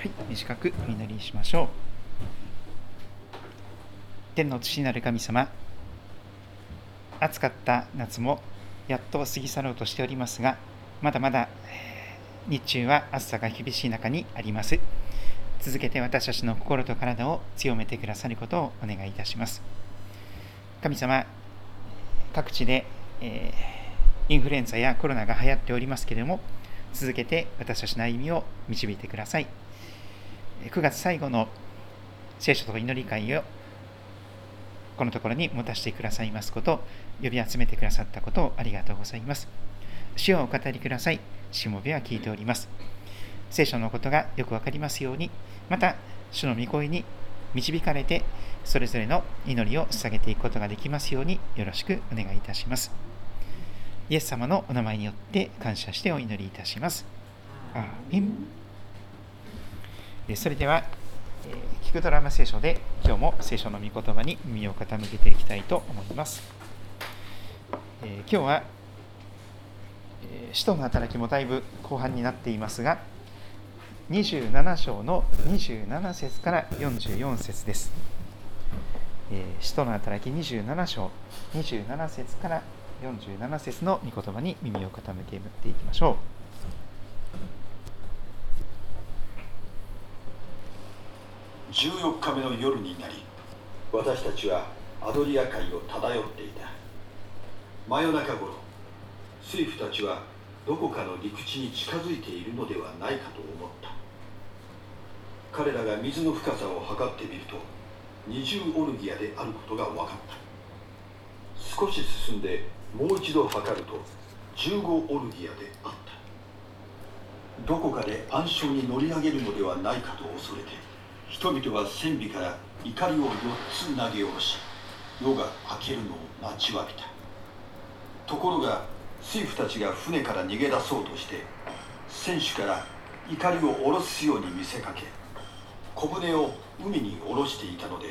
はい、短くお祈りしましょう。天の父なる神様、暑かった夏もやっと過ぎ去ろうとしておりますが、まだまだ日中は暑さが厳しい中にあります。続けて私たちの心と体を強めてくださることをお願いいたします。神様、各地で、えー、インフルエンザやコロナが流行っておりますけれども、続けて私たちの歩みを導いてください。9月最後の聖書と祈り会をこのところに持たせてくださいますこと呼び集めてくださったことをありがとうございます。主をお語りください。しもべは聞いております。聖書のことがよくわかりますように、また主の御声に導かれて、それぞれの祈りを捧げていくことができますようによろしくお願いいたします。イエス様のお名前によって感謝してお祈りいたします。アーメンそれでは、え聞くドラマ聖書で今日も聖書の御言葉に耳を傾けていきたいと思います。え今日は、え使徒の働きもだいぶ後半になっていますが、27章の27節から44節です。え使徒の働き27章27節から47節の御言葉に耳を傾けていきましょう。14日目の夜になり私たちはアドリア海を漂っていた。真夜中頃水夫たちはどこかの陸地に近づいているのではないかと思った。彼らが水の深さを測ってみると20オルギアであることが分かった。少し進んでもう一度測ると15オルギアであった。どこかで暗礁に乗り上げるのではないかと恐れて人々は戦尾から怒りを4つ投げ下ろし夜が明けるのを待ちわびた。ところが水夫たちが船から逃げ出そうとして船首から怒りを下ろすように見せかけ小舟を海に下ろしていたので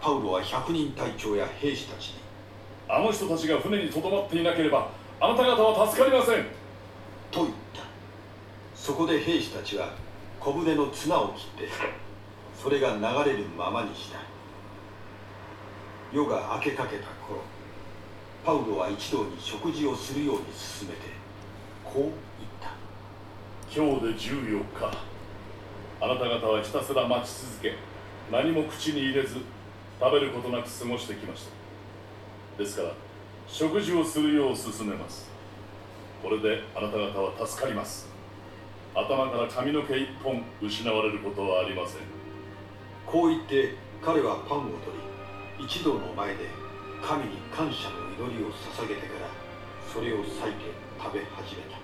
パウロは百人隊長や兵士たちにあの人たちが船にとどまっていなければあなた方は助かりません。と言った。そこで兵士たちは小舟の綱を切ってそれが流れるままにした。夜が明けかけた頃パウロは一同に食事をするように進めてこう言った。今日で14日。あなた方はひたすら待ち続け何も口に入れず食べることなく過ごしてきました。ですから食事をするよう勧めます。これであなた方は助かります。頭から髪の毛一本失われることはありません。こう言って彼はパンを取り一同の前で神に感謝の祈りを捧げてからそれを裂いて食べ始めた。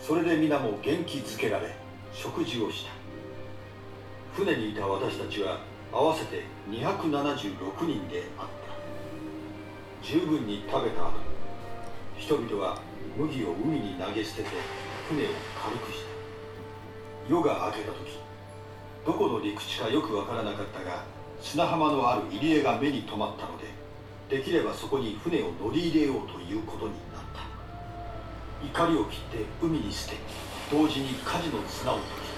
それで皆も元気づけられ食事をした。船にいた私たちは合わせて276人であった。十分に食べた後人々は麦を海に投げ捨てて船を軽くした。夜が明けた時どこの陸地かよくわからなかったが砂浜のある入り江が目に留まったのでできればそこに船を乗り入れようということになった。怒りを切って海に捨て同時に火事の綱を解き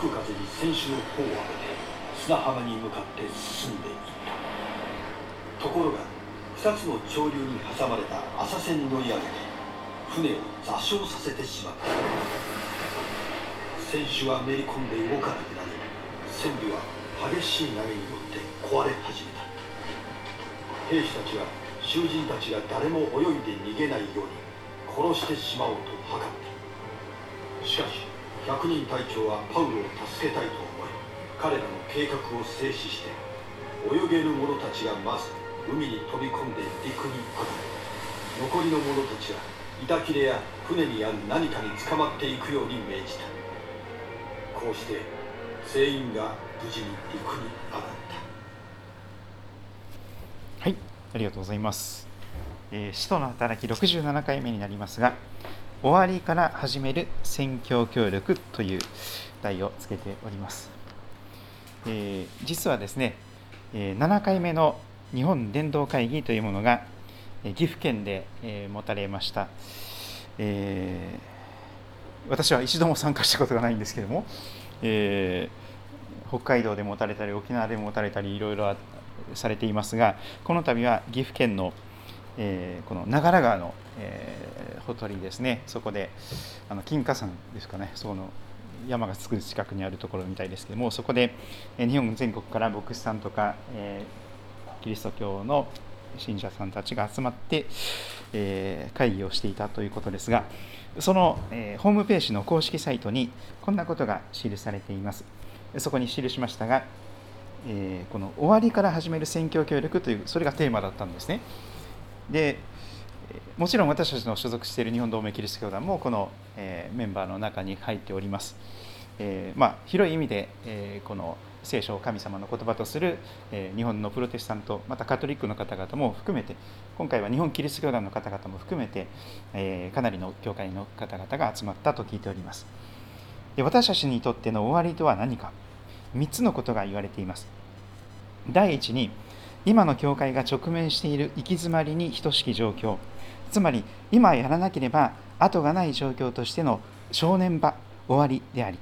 吹く風に船首の方を上げて砂浜に向かって進んでいった。ところが2つの潮流に挟まれた浅瀬に乗り上げて船を座礁させてしまった。船首はめり込んで動かなくなり船尾は激しい波によって壊れ始めた。兵士たちは囚人たちが誰も泳いで逃げないように殺してしまおうと図ったしかし百人隊長はパウロを助けたいと思い彼らの計画を静止して泳げる者たちがまず海に飛び込んで陸に上がる。残りの者たちは板切れや船にある何かに捕まっていくように命じた。こうして全員が無事に陸に上がったはいありがとうございます、えー、使徒の働き67回目になりますが終わりから始める宣教協力という題をつけております、えー、実はですね、えー、7回目の日本伝道会議というものが岐阜県で、え持たれました、えー、私は一度も参加したことがないんですけれども、えー、北海道で持たれたり沖縄で持たれたりいろいろされていますがこの度は岐阜県の、えー、この長良川の、えー、ほとりですね。そこであの金華山ですかね。その山がすぐ近くにあるところみたいですけどもそこで日本全国から牧師さんとか、えー、キリスト教の信者さんたちが集まって、えー、会議をしていたということですがその、えー、ホームページの公式サイトにこんなことが記されていますそこに記しましたが、えー、この終わりから始める選挙協力というそれがテーマだったんですねでもちろん私たちの所属している日本同盟キリスト教団もこの、えメンバーの中に入っております。えまあ、広い意味で、えこの聖書を神様の言葉とする、え日本のプロテスタントまたカトリックの方々も含めて今回は日本キリスト教団の方々も含めて、えかなりの教会の方々が集まったと聞いております。で私たちにとっての終わりとは何か？3つのことが言われています。第一に今の教会が直面している行き詰まりに等しき状況。つまり今やらなければ後がない状況としての正念場終わりであり。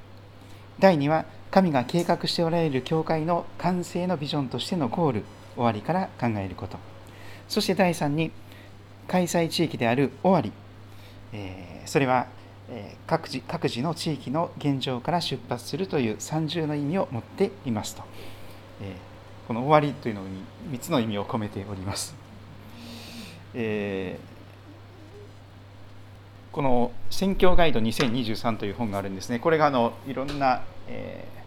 第2は神が計画しておられる教会の完成のビジョンとしてのゴール終わりから考えること。そして第3に開催地域である終わり、えー、それは各自各自の地域の現状から出発するという三重の意味を持っていますと、えー、この終わりというのに3つの意味を込めております、えーこの「宣教ガイド2023」という本があるんですね。これがあのいろんな、えー、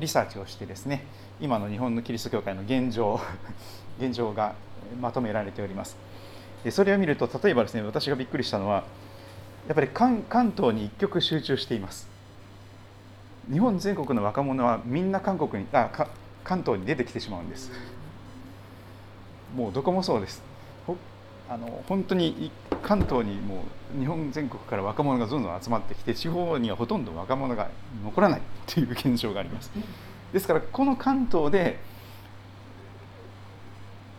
リサーチをしてですね今の日本のキリスト教会の現状 現状がまとめられております。でそれを見ると例えばですね私がびっくりしたのはやっぱり関関東に一極集中しています。日本全国の若者はみんな韓国にあ関東に出てきてしまうんです。もうどこもそうです。あの本当に関東にもう日本全国から若者がどんどん集まってきて地方にはほとんど若者が残らないという現象があります。ですからこの関東で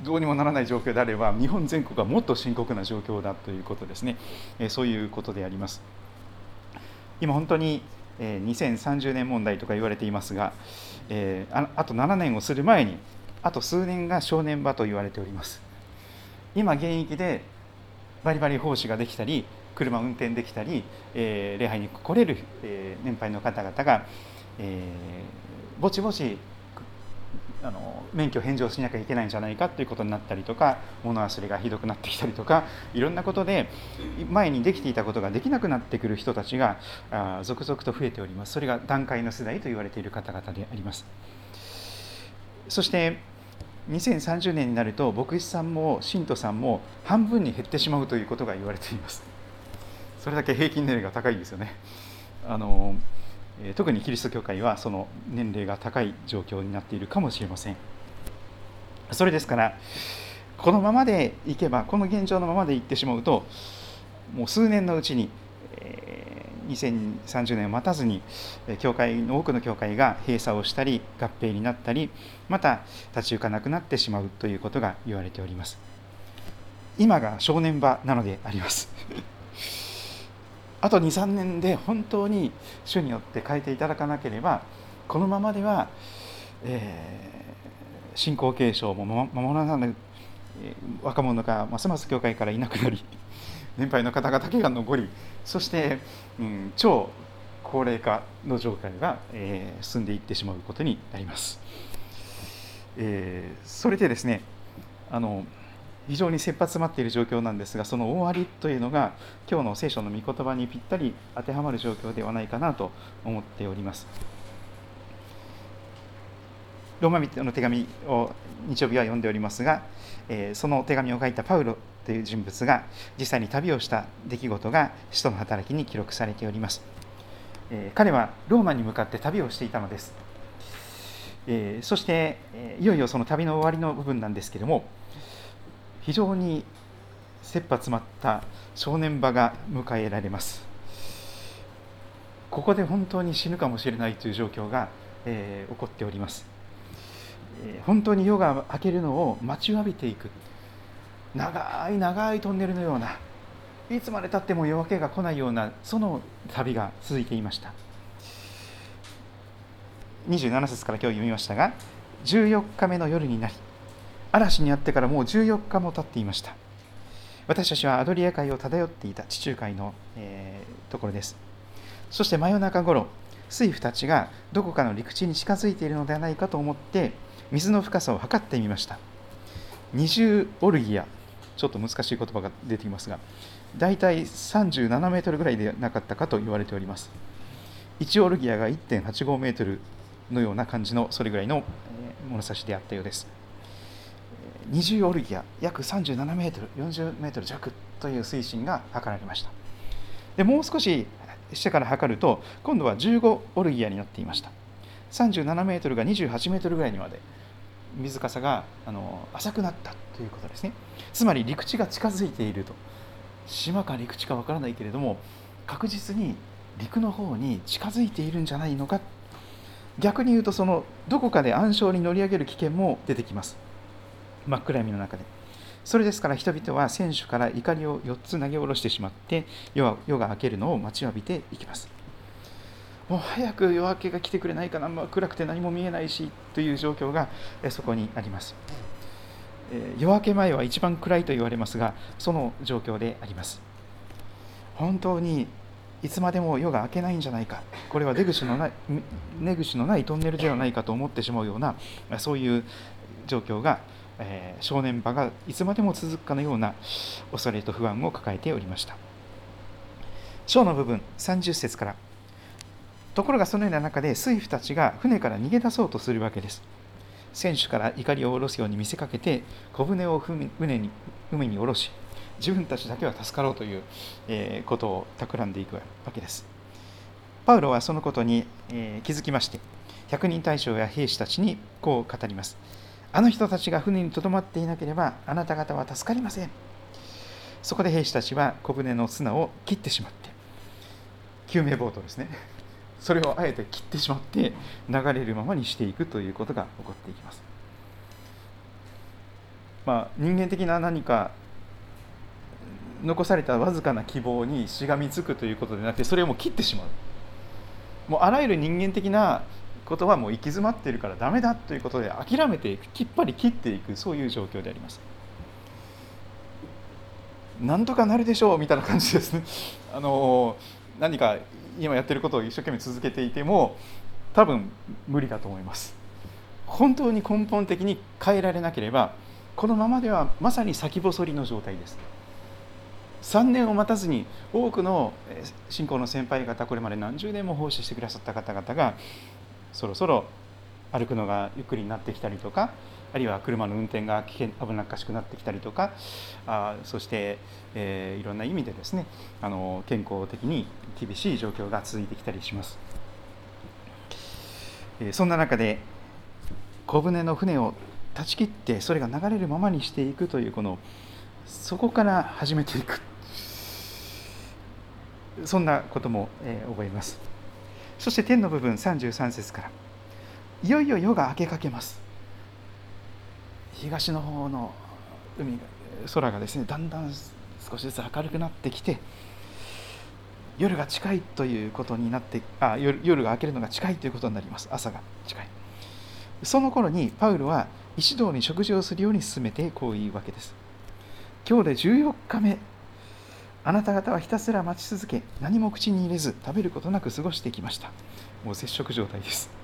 どうにもならない状況であれば日本全国はもっと深刻な状況だということですね。そういうことであります。今本当に2030年問題とか言われていますがあと7年をする前にあと数年が正念場と言われております今現役でバリバリ奉仕ができたり車運転できたり、えー、礼拝に来れる、えー、年配の方々が、えー、ぼちぼちあの免許返上しなきゃいけないんじゃないかということになったりとか物忘れがひどくなってきたりとかいろんなことで前にできていたことができなくなってくる人たちがあ続々と増えております。それが段階の世代と言われている方々であります。そして2030年になると牧師さんも信徒さんも半分に減ってしまうということが言われています。それだけ平均年齢が高いんですよね。あの特にキリスト教会はその年齢が高い状況になっているかもしれません。それですからこのままでいけばこの現状のままでいってしまうともう数年のうちに、え2030年を待たずに教会の多くの教会が閉鎖をしたり合併になったりまた立ち行かなくなってしまうということが言われております。今が正念場なのであります。あと23年で本当に主によって変えていただかなければこのままでは、えー、信仰継承も守らない若者がますます教会からいなくなり年配の方々だけが残りそして、うん、超高齢化の状態が、えー、進んでいってしまうことになります。えー、それでですねあの非常に切羽詰まっている状況なんですがその終わりというのが今日の聖書の御言葉にぴったり当てはまる状況ではないかなと思っております。ローマ人の手紙を日曜日は読んでおりますが、えー、その手紙を書いたパウロという人物が実際に旅をした出来事が使徒の働きに記録されております、えー、彼はローマに向かって旅をしていたのです、えー、そして、えいよいよその旅の終わりの部分なんですけれども非常に切羽詰まった正念場が迎えられます。ここで本当に死ぬかもしれないという状況が、えー、起こっております。本当に夜が明けるのを待ちわびていく。長い長いトンネルのようないつまでたっても夜明けが来ないようなその旅が続いていました。27節から今日読みましたが14日目の夜になり嵐にあってからもう14日も経っていました。私たちはアドリア海を漂っていた地中海の、えー、ところです。そして真夜中頃水夫たちがどこかの陸地に近づいているのではないかと思って水の深さを測ってみました。20オルギアちょっと難しい言葉が出てきますがだいたい37メートルぐらいでなかったかと言われております。1オルギアが1.85メートルのような感じのそれぐらいの物差しであったようです。20オルギア約37メートル40メートル弱という水深が測られました。でもう少し下から測ると今度は15オルギアになっていました。37メートルが28メートルぐらいにまで水かさがあの浅くなったということですね。つまり陸地が近づいていると。島か陸地かわからないけれども確実に陸の方に近づいているんじゃないのか。逆に言うとそのどこかで暗礁に乗り上げる危険も出てきます。真っ暗闇の中で。それですから人々は選手から怒りを4つ投げ下ろしてしまって夜が明けるのを待ちわびていきます。もう早く夜明けが来てくれないかな、まあ、暗くて何も見えないしという状況がそこにあります。え夜明け前は一番暗いと言われますが、その状況であります。本当にいつまでも夜が明けないんじゃないか、これは出口のない出口のないトンネルではないかと思ってしまうような、そういう状況が、えー、正念場がいつまでも続くかのような恐れと不安を抱えておりました。章の部分30節からところがそのような中で水夫たちが船から逃げ出そうとするわけです。船首から怒りを下ろすように見せかけて小舟を船に海に下ろし自分たちだけは助かろうという、えことを企んでいくわけです。パウロはそのことに、え気づきまして百人大将や兵士たちにこう語ります。あの人たちが船にとどまっていなければあなた方は助かりません。そこで兵士たちは小舟の綱を切ってしまって救命ボートですねそれをあえて切ってしまって流れるままにしていくということが起こっていきます。まあ、人間的な何か残されたわずかな希望にしがみつくということでなくてそれをもう切ってしまう。もうあらゆる人間的なことはもう行き詰まっているからダメだということで諦めていくきっぱり切っていくそういう状況であります。なんとかなるでしょうみたいな感じですね。あの何か今やってることを一生懸命続けていても多分無理だと思います。本当に根本的に変えられなければこのままではまさに先細りの状態です。3年を待たずに多くの信仰の先輩方これまで何十年も奉仕してくださった方々がそろそろ歩くのがゆっくりになってきたりとかあるいは車の運転が危険危なっかしくなってきたりとかあそして、えー、いろんな意味でですねあの健康的に厳しい状況が続いてきたりします、えー、そんな中で小舟の船を断ち切ってそれが流れるままにしていくというこのそこから始めていく。そんなことも、えー、覚えます。そして天の部分33節からいよいよ夜が明けかけます。東の方の海空がですねだんだん少しずつ明るくなってきて夜が近いということになってあ夜夜が明けるのが近いということになります。朝が近い。その頃にパウロは一同に食事をするように進めてこういうわけです。今日で14日目。あなた方はひたすら待ち続け何も口に入れず食べることなく過ごしてきました。もう接触状態です。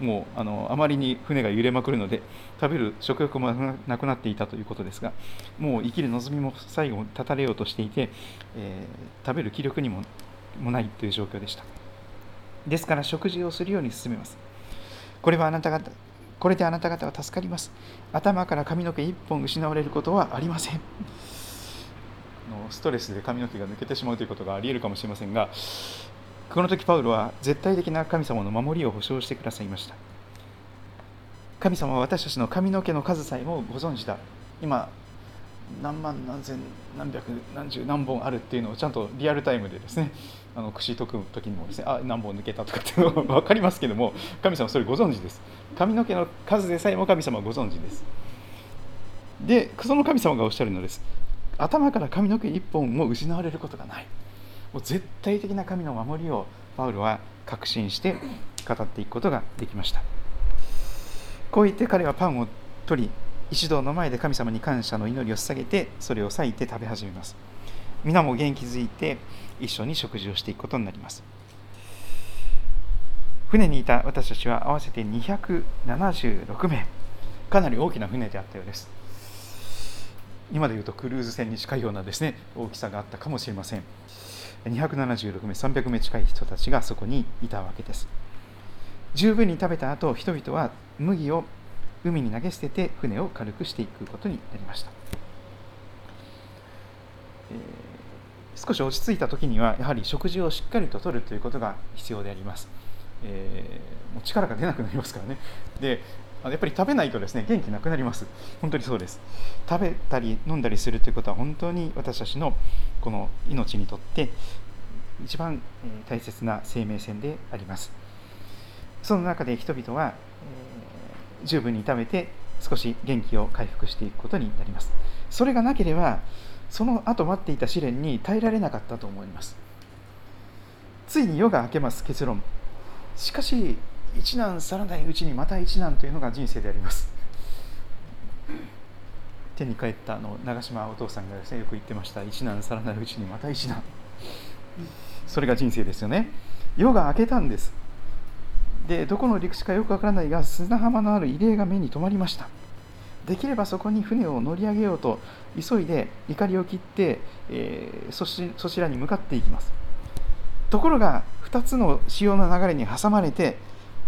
もうあのあまりに船が揺れまくるので食べる食欲もなくなっていたということですがもう生きる望みも最後断たれようとしていて、えー、食べる気力にももないという状況でした。ですから食事をするように進めます。これはあなた方これであなた方は助かります。頭から髪の毛1本失われることはありません。ストレスで髪の毛が抜けてしまうということがありえるかもしれませんがこの時パウロは絶対的な神様の守りを保証してくださいました。神様は私たちの髪の毛の数さえもご存知だ。今何万何千何百何十何本あるっていうのをちゃんとリアルタイムでですね あの串解く時にもですねあ何本抜けたとかっていうのは 分かりますけども神様それご存知です。髪の毛の数でさえも神様ご存知です。でその神様がおっしゃるのです。頭から髪の毛1本も失われることがない。もう絶対的な神の守りをパウロは確信して語っていくことができました。こう言って彼はパンを取り一同の前で神様に感謝の祈りを捧げてそれを裂いて食べ始めます。皆も元気づいて一緒に食事をしていくことになります。船にいた私たちは合わせて276名。かなり大きな船であったようです。今でいうとクルーズ船に近いようなですね大きさがあったかもしれません。276名300名近い人たちがそこにいたわけです。十分に食べた後人々は麦を海に投げ捨てて船を軽くしていくことになりました、えー、少し落ち着いた時にはやはり食事をしっかりととるということが必要であります、えー、もう力が出なくなりますからね。でやっぱり食べないとですね元気なくなります。本当にそうです。食べたり飲んだりするということは本当に私たちのこの命にとって一番大切な生命線であります。その中で人々は十分に食べて少し元気を回復していくことになります。それがなければその後待っていた試練に耐えられなかったと思います。ついに夜が明けます結論。しかし一難去らないうちにまた一難というのが人生であります。手に帰ったあの長島お父さんがですねよく言ってました。一難去らないうちにまた一難。それが人生ですよね。夜が明けたんです。でどこの陸地かよくわからないが砂浜のある慰霊が目に留まりました。できればそこに船を乗り上げようと急いで怒りを切って、えー、そしそちらに向かっていきます。ところが2つの潮の流れに挟まれて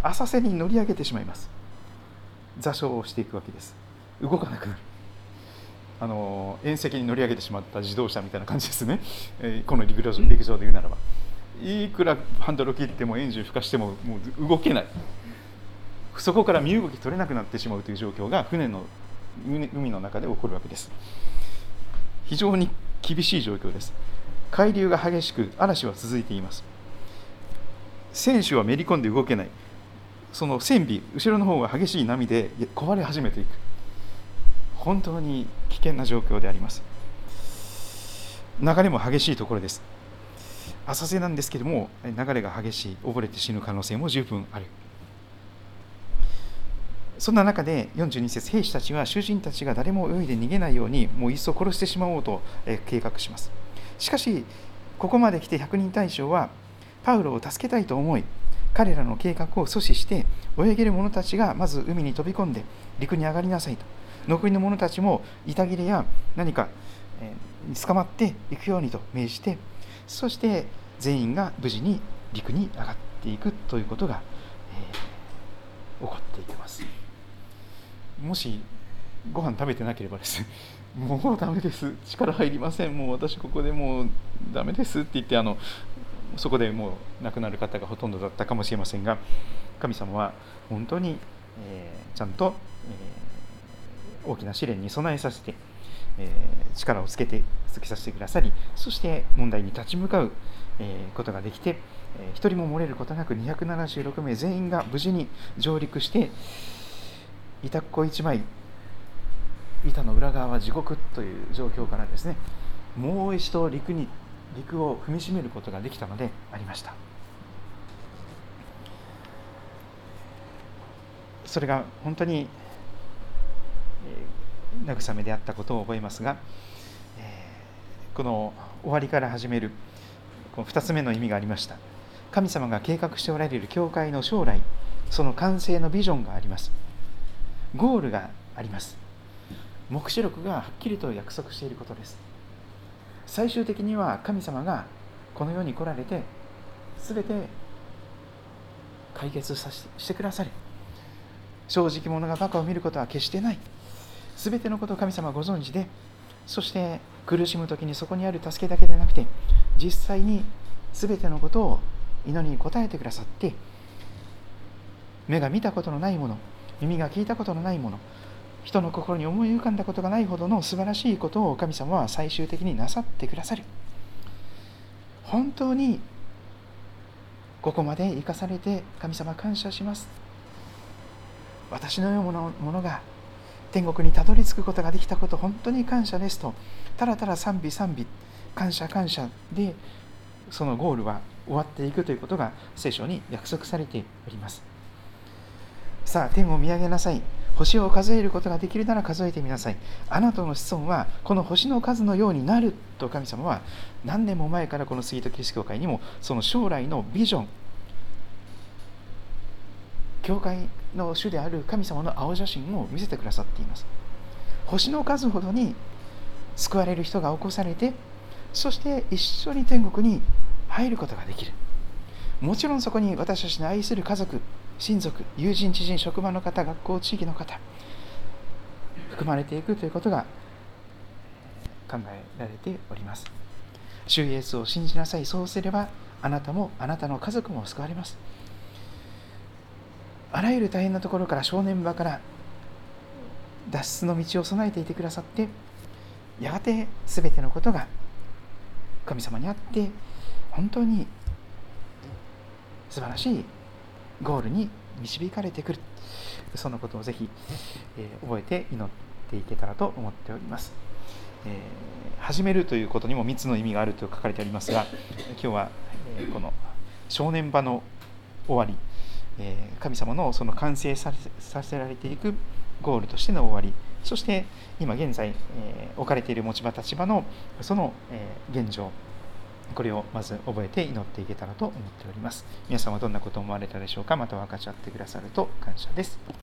浅瀬に乗り上げてしまいます。座礁をしていくわけです。動かなくなる。あの縁石に乗り上げてしまった自動車みたいな感じですね、えー、この陸上陸上で言うならば。いくらハンドルを切ってもエンジンを吹かしてももう動けない。そこから身動き取れなくなってしまうという状況が船の海の中で起こるわけです。非常に厳しい状況です。海流が激しく嵐は続いています。船首はめり込んで動けないその船尾後ろの方が激しい波で壊れ始めていく。本当に危険な状況であります。流れも激しいところです。浅瀬なんですけれども流れが激しい溺れて死ぬ可能性も十分ある。そんな中で42節兵士たちは囚人たちが誰も泳いで逃げないようにもういっそ殺してしまおうと計画します。しかしここまで来て百人大将はパウロを助けたいと思い彼らの計画を阻止して泳げる者たちがまず海に飛び込んで陸に上がりなさいと。残りの者たちも板切れや何かに捕まっていくようにと命じてそして全員が無事に陸に上がっていくということが、えー、起こっていきます。もしご飯食べてなければです。もうダメです。力入りません。もう私ここでもうダメですって言ってあのそこでもう亡くなる方がほとんどだったかもしれませんが神様は本当に、えー、ちゃんと、えー、大きな試練に備えさせてえー、力をつけてつけさせてくださりそして問題に立ち向かう、え、ことができて、え、1人も漏れることなく276名全員が無事に上陸して板っこ1枚板の裏側は地獄という状況からですねもう一度陸に陸を踏みしめることができたのでありました。それが本当に、え慰めであったことを覚えますが、えこの終わりから始めるこの2つ目の意味がありました。神様が計画しておられる教会の将来その完成のビジョンがあります。ゴールがあります。黙示録がはっきりと約束していることです。最終的には神様がこの世に来られて全て解決させしてくださる。正直者がバカを見ることは決してない。全てのことを神様はご存知でそして苦しむ時にそこにある助けだけでなくて実際に全てのことを祈りに応えてくださって目が見たことのないもの耳が聞いたことのないもの人の心に思い浮かんだことがないほどの素晴らしいことを神様は最終的になさってくださる。本当にここまで生かされて神様感謝します。私のようなものが天国にたどり着くことができたこと本当に感謝ですとただただ賛美賛美感謝感謝でそのゴールは終わっていくということが聖書に約束されております。さあ天を見上げなさい。星を数えることができるなら数えてみなさい。あなたの子孫はこの星の数のようになると神様は何年も前からこの杉戸キリスト教会にもその将来のビジョン。教会の主である神様の青写真を見せてくださっています。星の数ほどに救われる人が起こされてそして一緒に天国に入ることができる。もちろんそこに私たちの愛する家族親族友人知人職場の方学校地域の方含まれていくということが考えられております。主イエスを信じなさい。そうすればあなたもあなたの家族も救われます。あらゆる大変なところから正念場から脱出の道を備えていてくださってやがて全てのことが神様にあって本当に素晴らしいゴールに導かれてくる。そのことをぜひ、えー、覚えて祈っていけたらと思っております、えー、始めるということにも3つの意味があると書かれておりますが今日は、えー、この正念場の終わりえ神様のその完成させられていくゴールとしての終わりそして今現在、え置かれている持ち場立場のその、え現状これをまず覚えて祈っていけたらと思っております。皆さんはどんなことを思われたでしょうか？また分かち合ってくださると感謝です。